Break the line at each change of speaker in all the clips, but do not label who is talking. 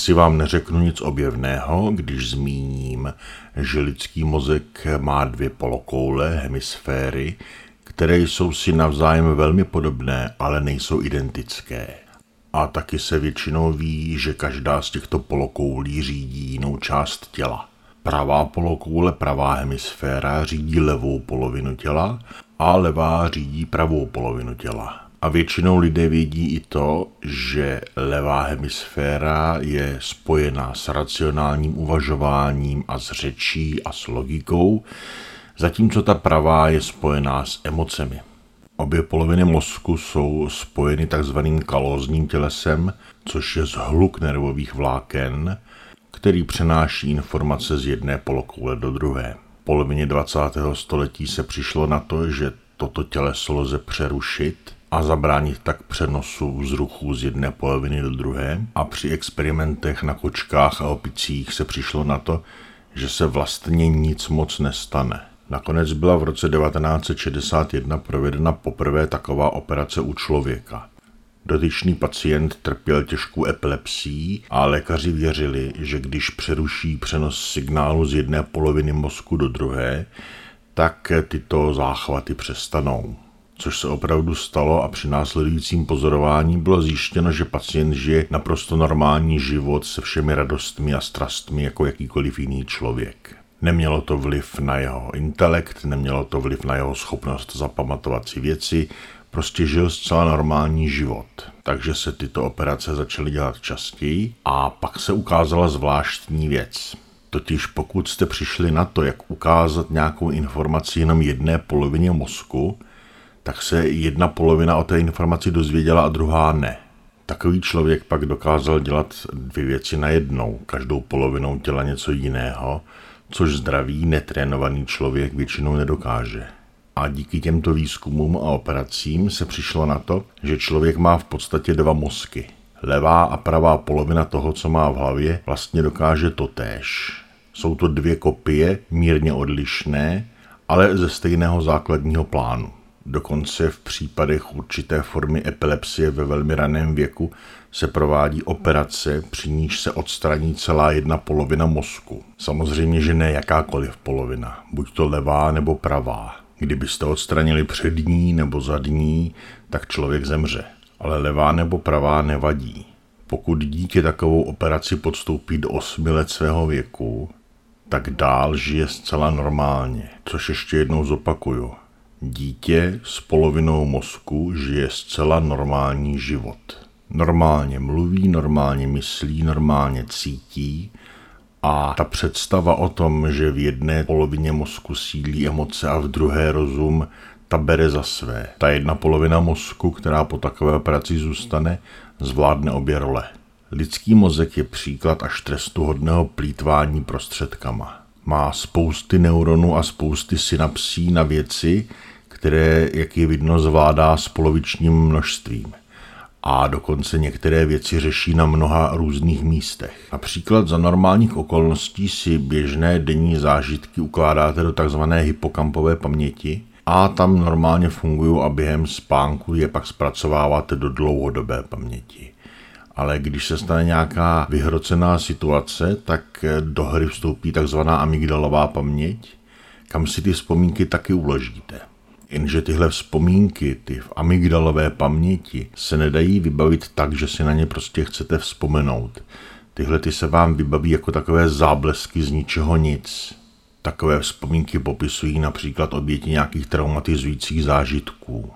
Asi vám neřeknu nic objevného, když zmíním, že lidský mozek má dvě polokoule, hemisféry, které jsou si navzájem velmi podobné, ale nejsou identické. A taky se většinou ví, že každá z těchto polokoulí řídí jinou část těla. Pravá polokoule, pravá hemisféra řídí levou polovinu těla a levá řídí pravou polovinu těla. A většinou lidé vědí i to, že levá hemisféra je spojená s racionálním uvažováním a s řečí a s logikou, zatímco ta pravá je spojená s emocemi. Obě poloviny mozku jsou spojeny takzvaným kalózním tělesem, což je zhluk nervových vláken, který přenáší informace z jedné polokoule do druhé. V polovině 20. století se přišlo na to, že toto těleso lze přerušit a zabránit tak přenosu vzruchů z jedné poloviny do druhé. A při experimentech na kočkách a opicích se přišlo na to, že se vlastně nic moc nestane. Nakonec byla v roce 1961 provedena poprvé taková operace u člověka. Dotyčný pacient trpěl těžkou epilepsií a lékaři věřili, že když přeruší přenos signálu z jedné poloviny mozku do druhé, tak tyto záchvaty přestanou. Což se opravdu stalo a při následujícím pozorování bylo zjištěno, že pacient žije naprosto normální život se všemi radostmi a strastmi jako jakýkoliv jiný člověk. Nemělo to vliv na jeho intelekt, nemělo to vliv na jeho schopnost zapamatovat si věci, prostě žil zcela normální život. Takže se tyto operace začaly dělat častěji a pak se ukázala zvláštní věc. Totiž pokud jste přišli na to, jak ukázat nějakou informaci jenom jedné polovině mozku, tak se jedna polovina o té informaci dozvěděla a druhá ne. Takový člověk pak dokázal dělat dvě věci najednou, každou polovinou těla něco jiného, což zdravý, netrénovaný člověk většinou nedokáže. A díky těmto výzkumům a operacím se přišlo na to, že člověk má v podstatě dva mozky. Levá a pravá polovina toho, co má v hlavě, vlastně dokáže to též. Jsou to dvě kopie, mírně odlišné, ale ze stejného základního plánu. Dokonce v případech určité formy epilepsie ve velmi raném věku se provádí operace, při níž se odstraní celá jedna polovina mozku. Samozřejmě, že ne jakákoliv polovina, buď to levá nebo pravá. Kdybyste odstranili přední nebo zadní, tak člověk zemře. Ale levá nebo pravá nevadí. Pokud dítě takovou operaci podstoupí do 8 let svého věku, tak dál žije zcela normálně. Což ještě jednou zopakuju. Dítě s polovinou mozku žije zcela normální život. Normálně mluví, normálně myslí, normálně cítí a ta představa o tom, že v jedné polovině mozku sídlí emoce a v druhé rozum, ta bere za své. Ta jedna polovina mozku, která po takové operaci zůstane, zvládne obě role. Lidský mozek je příklad až trestuhodného plítvání prostředkama. Má spousty neuronů a spousty synapsí na věci, které, jak je vidno, zvládá s polovičním množstvím. A dokonce některé věci řeší na mnoha různých místech. Například za normálních okolností si běžné denní zážitky ukládáte do takzvané hypokampové paměti a tam normálně fungují a během spánku je pak zpracováváte do dlouhodobé paměti. Ale když se stane nějaká vyhrocená situace, tak do hry vstoupí takzvaná amygdalová paměť, kam si ty vzpomínky taky uložíte. Jenže tyhle vzpomínky, ty v amygdalové paměti, se nedají vybavit tak, že si na ně prostě chcete vzpomenout. Tyhle ty se vám vybaví jako takové záblesky z ničeho nic. Takové vzpomínky popisují například oběti nějakých traumatizujících zážitků.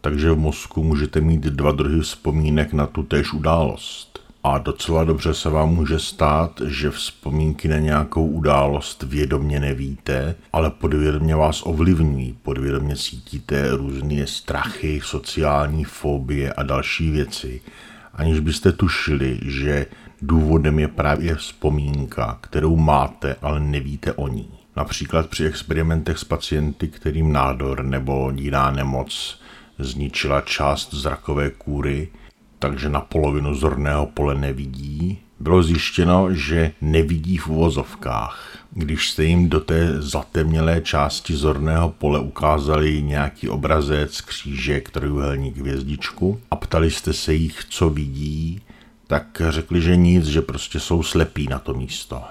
Takže v mozku můžete mít dva druhy vzpomínek na tu též událost. A docela dobře se vám může stát, že vzpomínky na nějakou událost vědomně nevíte, ale podvědomě vás ovlivňují. Podvědomě cítíte různé strachy, sociální fobie a další věci, aniž byste tušili, že důvodem je právě vzpomínka, kterou máte, ale nevíte o ní. Například při experimentech s pacienty, kterým nádor nebo jiná nemoc zničila část zrakové kůry, takže na polovinu zorného pole nevidí, bylo zjištěno, že nevidí v uvozovkách. Když jste jim do té zatemnělé části zorného pole ukázali nějaký obrazec, křížek, trojuhelník, hvězdičku a ptali jste se jich, co vidí, tak řekli, že nic, že prostě jsou slepí na to místo.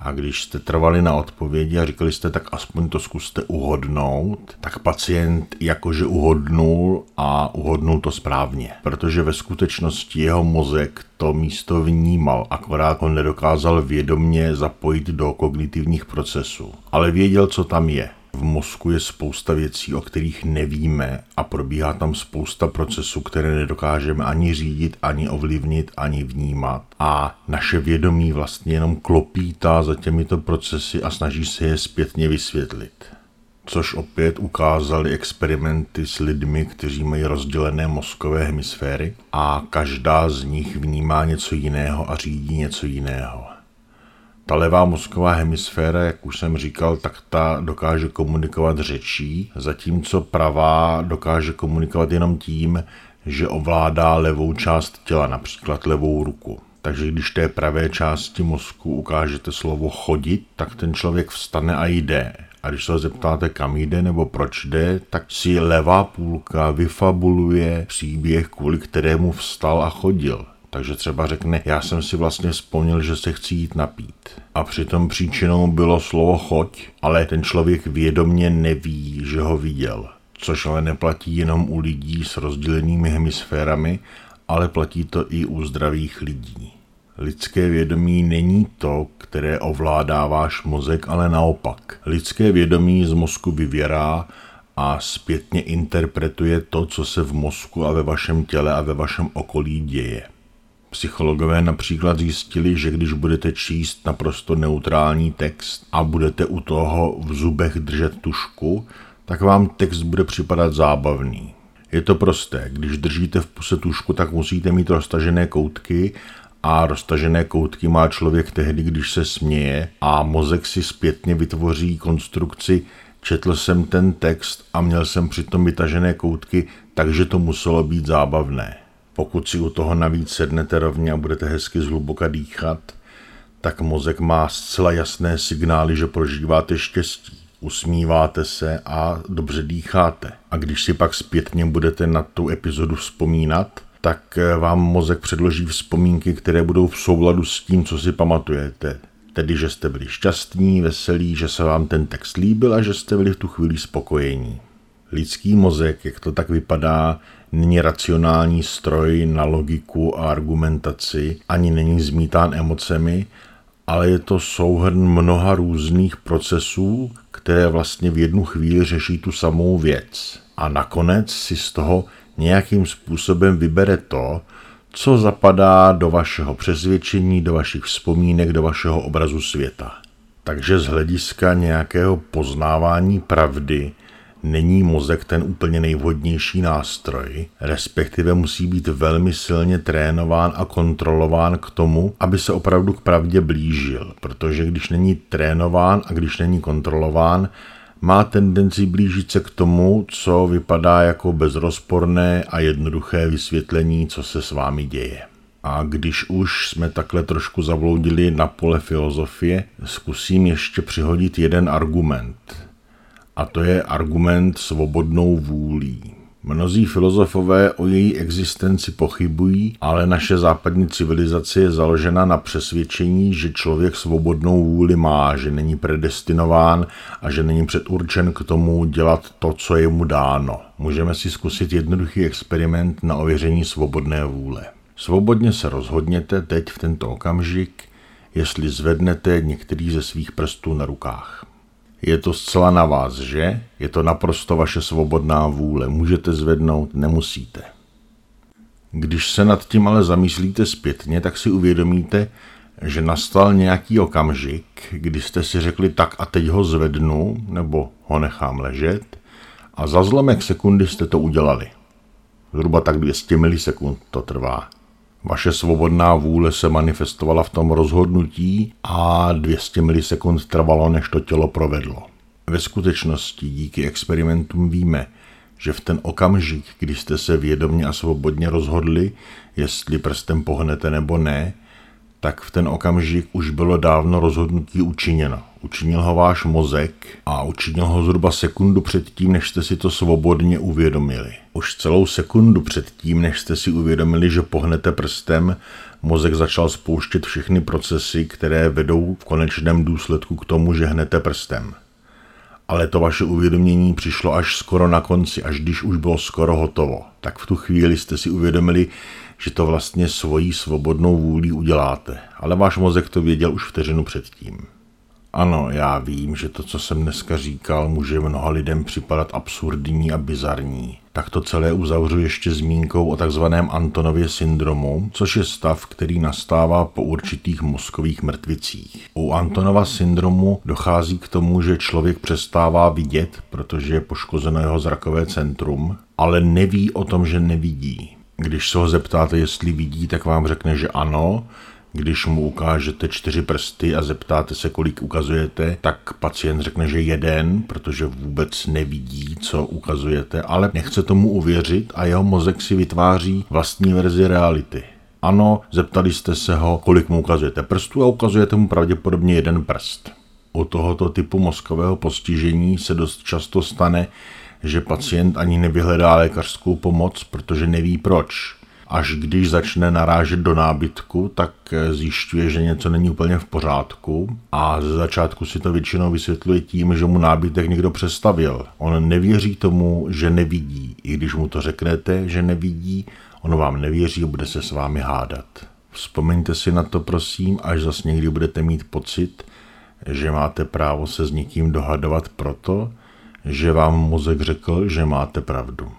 A když jste trvali na odpovědi a říkali jste, tak aspoň to zkuste uhodnout, tak pacient jakože uhodnul a uhodnul to správně. Protože ve skutečnosti jeho mozek to místo vnímal, akorát ho nedokázal vědomně zapojit do kognitivních procesů. Ale věděl, co tam je. V mozku je spousta věcí, o kterých nevíme a probíhá tam spousta procesů, které nedokážeme ani řídit, ani ovlivnit, ani vnímat. A naše vědomí vlastně jenom klopítá za těmito procesy a snaží se je zpětně vysvětlit. Což opět ukázali experimenty s lidmi, kteří mají rozdělené mozkové hemisféry a každá z nich vnímá něco jiného a řídí něco jiného. Ta levá mozková hemisféra, jak už jsem říkal, tak ta dokáže komunikovat řečí, zatímco pravá dokáže komunikovat jenom tím, že ovládá levou část těla, například levou ruku. Takže když té pravé části mozku ukážete slovo chodit, tak ten člověk vstane a jde. A když se ho zeptáte, kam jde nebo proč jde, tak si levá půlka vyfabuluje příběh, kvůli kterému vstal a chodil. Takže třeba řekne, já jsem si vlastně vzpomněl, že se chci jít napít. A přitom příčinou bylo slovo choď, ale ten člověk vědomně neví, že ho viděl. Což ale neplatí jenom u lidí s rozdělenými hemisférami, ale platí to i u zdravých lidí. Lidské vědomí není to, které ovládá váš mozek, ale naopak. Lidské vědomí z mozku vyvěrá a zpětně interpretuje to, co se v mozku a ve vašem těle a ve vašem okolí děje. Psychologové například zjistili, že když budete číst naprosto neutrální text a budete u toho v zubech držet tušku, tak vám text bude připadat zábavný. Je to prosté, když držíte v puse tušku, tak musíte mít roztažené koutky a roztažené koutky má člověk tehdy, když se směje a mozek si zpětně vytvoří konstrukci četl jsem ten text a měl jsem přitom vytažené koutky, takže to muselo být zábavné. Pokud si u toho navíc sednete rovně a budete hezky zhluboka dýchat, tak mozek má zcela jasné signály, že prožíváte štěstí. Usmíváte se a dobře dýcháte. A když si pak zpětně budete na tu epizodu vzpomínat, tak vám mozek předloží vzpomínky, které budou v souladu s tím, co si pamatujete. Tedy, že jste byli šťastní, veselí, že se vám ten text líbil a že jste byli v tu chvíli spokojení. Lidský mozek, jak to tak vypadá, není racionální stroj na logiku a argumentaci, ani není zmítán emocemi, ale je to souhrn mnoha různých procesů, které vlastně v jednu chvíli řeší tu samou věc. A nakonec si z toho nějakým způsobem vybere to, co zapadá do vašeho přesvědčení, do vašich vzpomínek, do vašeho obrazu světa. Takže z hlediska nějakého poznávání pravdy není mozek ten úplně nejvhodnější nástroj, respektive musí být velmi silně trénován a kontrolován k tomu, aby se opravdu k pravdě blížil, protože když není trénován a když není kontrolován, má tendenci blížit se k tomu, co vypadá jako bezrozporné a jednoduché vysvětlení, co se s vámi děje. A když už jsme takhle trošku zavloudili na pole filozofie, zkusím ještě přihodit jeden argument a to je argument svobodnou vůlí. Mnozí filozofové o její existenci pochybují, ale naše západní civilizace je založena na přesvědčení, že člověk svobodnou vůli má, že není predestinován a že není předurčen k tomu dělat to, co je mu dáno. Můžeme si zkusit jednoduchý experiment na ověření svobodné vůle. Svobodně se rozhodněte teď v tento okamžik, jestli zvednete některý ze svých prstů na rukách. Je to zcela na vás, že? Je to naprosto vaše svobodná vůle. Můžete zvednout, nemusíte. Když se nad tím ale zamyslíte zpětně, tak si uvědomíte, že nastal nějaký okamžik, kdy jste si řekli tak a teď ho zvednu, nebo ho nechám ležet a za zlomek sekundy jste to udělali. Zhruba tak 200 milisekund to trvá. Vaše svobodná vůle se manifestovala v tom rozhodnutí a 200 milisekund trvalo, než to tělo provedlo. Ve skutečnosti díky experimentům víme, že v ten okamžik, kdy jste se vědomně a svobodně rozhodli, jestli prstem pohnete nebo ne, tak v ten okamžik už bylo dávno rozhodnutí učiněno. Učinil ho váš mozek a učinil ho zhruba sekundu předtím, než jste si to svobodně uvědomili. Už celou sekundu předtím, než jste si uvědomili, že pohnete prstem, mozek začal spouštět všechny procesy, které vedou v konečném důsledku k tomu, že hnete prstem. Ale to vaše uvědomění přišlo až skoro na konci, až když už bylo skoro hotovo. Tak v tu chvíli jste si uvědomili, že to vlastně svojí svobodnou vůlí uděláte. Ale váš mozek to věděl už vteřinu předtím. Ano, já vím, že to, co jsem dneska říkal, může mnoha lidem připadat absurdní a bizarní. Tak to celé uzavřu ještě zmínkou o takzvaném Antonově syndromu, což je stav, který nastává po určitých mozkových mrtvicích. U Antonova syndromu dochází k tomu, že člověk přestává vidět, protože je poškozeno jeho zrakové centrum, ale neví o tom, že nevidí. Když se ho zeptáte, jestli vidí, tak vám řekne, že ano, když mu ukážete čtyři prsty a zeptáte se, kolik ukazujete, tak pacient řekne, že jeden, protože vůbec nevidí, co ukazujete, ale nechce tomu uvěřit a jeho mozek si vytváří vlastní verzi reality. Ano, zeptali jste se ho, kolik mu ukazujete prstů a ukazujete mu pravděpodobně jeden prst. U tohoto typu mozkového postižení se dost často stane, že pacient ani nevyhledá lékařskou pomoc, protože neví proč až když začne narážet do nábytku, tak zjišťuje, že něco není úplně v pořádku a ze začátku si to většinou vysvětluje tím, že mu nábytek někdo přestavil. On nevěří tomu, že nevidí. I když mu to řeknete, že nevidí, on vám nevěří a bude se s vámi hádat. Vzpomeňte si na to, prosím, až zase někdy budete mít pocit, že máte právo se s někým dohadovat proto, že vám mozek řekl, že máte pravdu.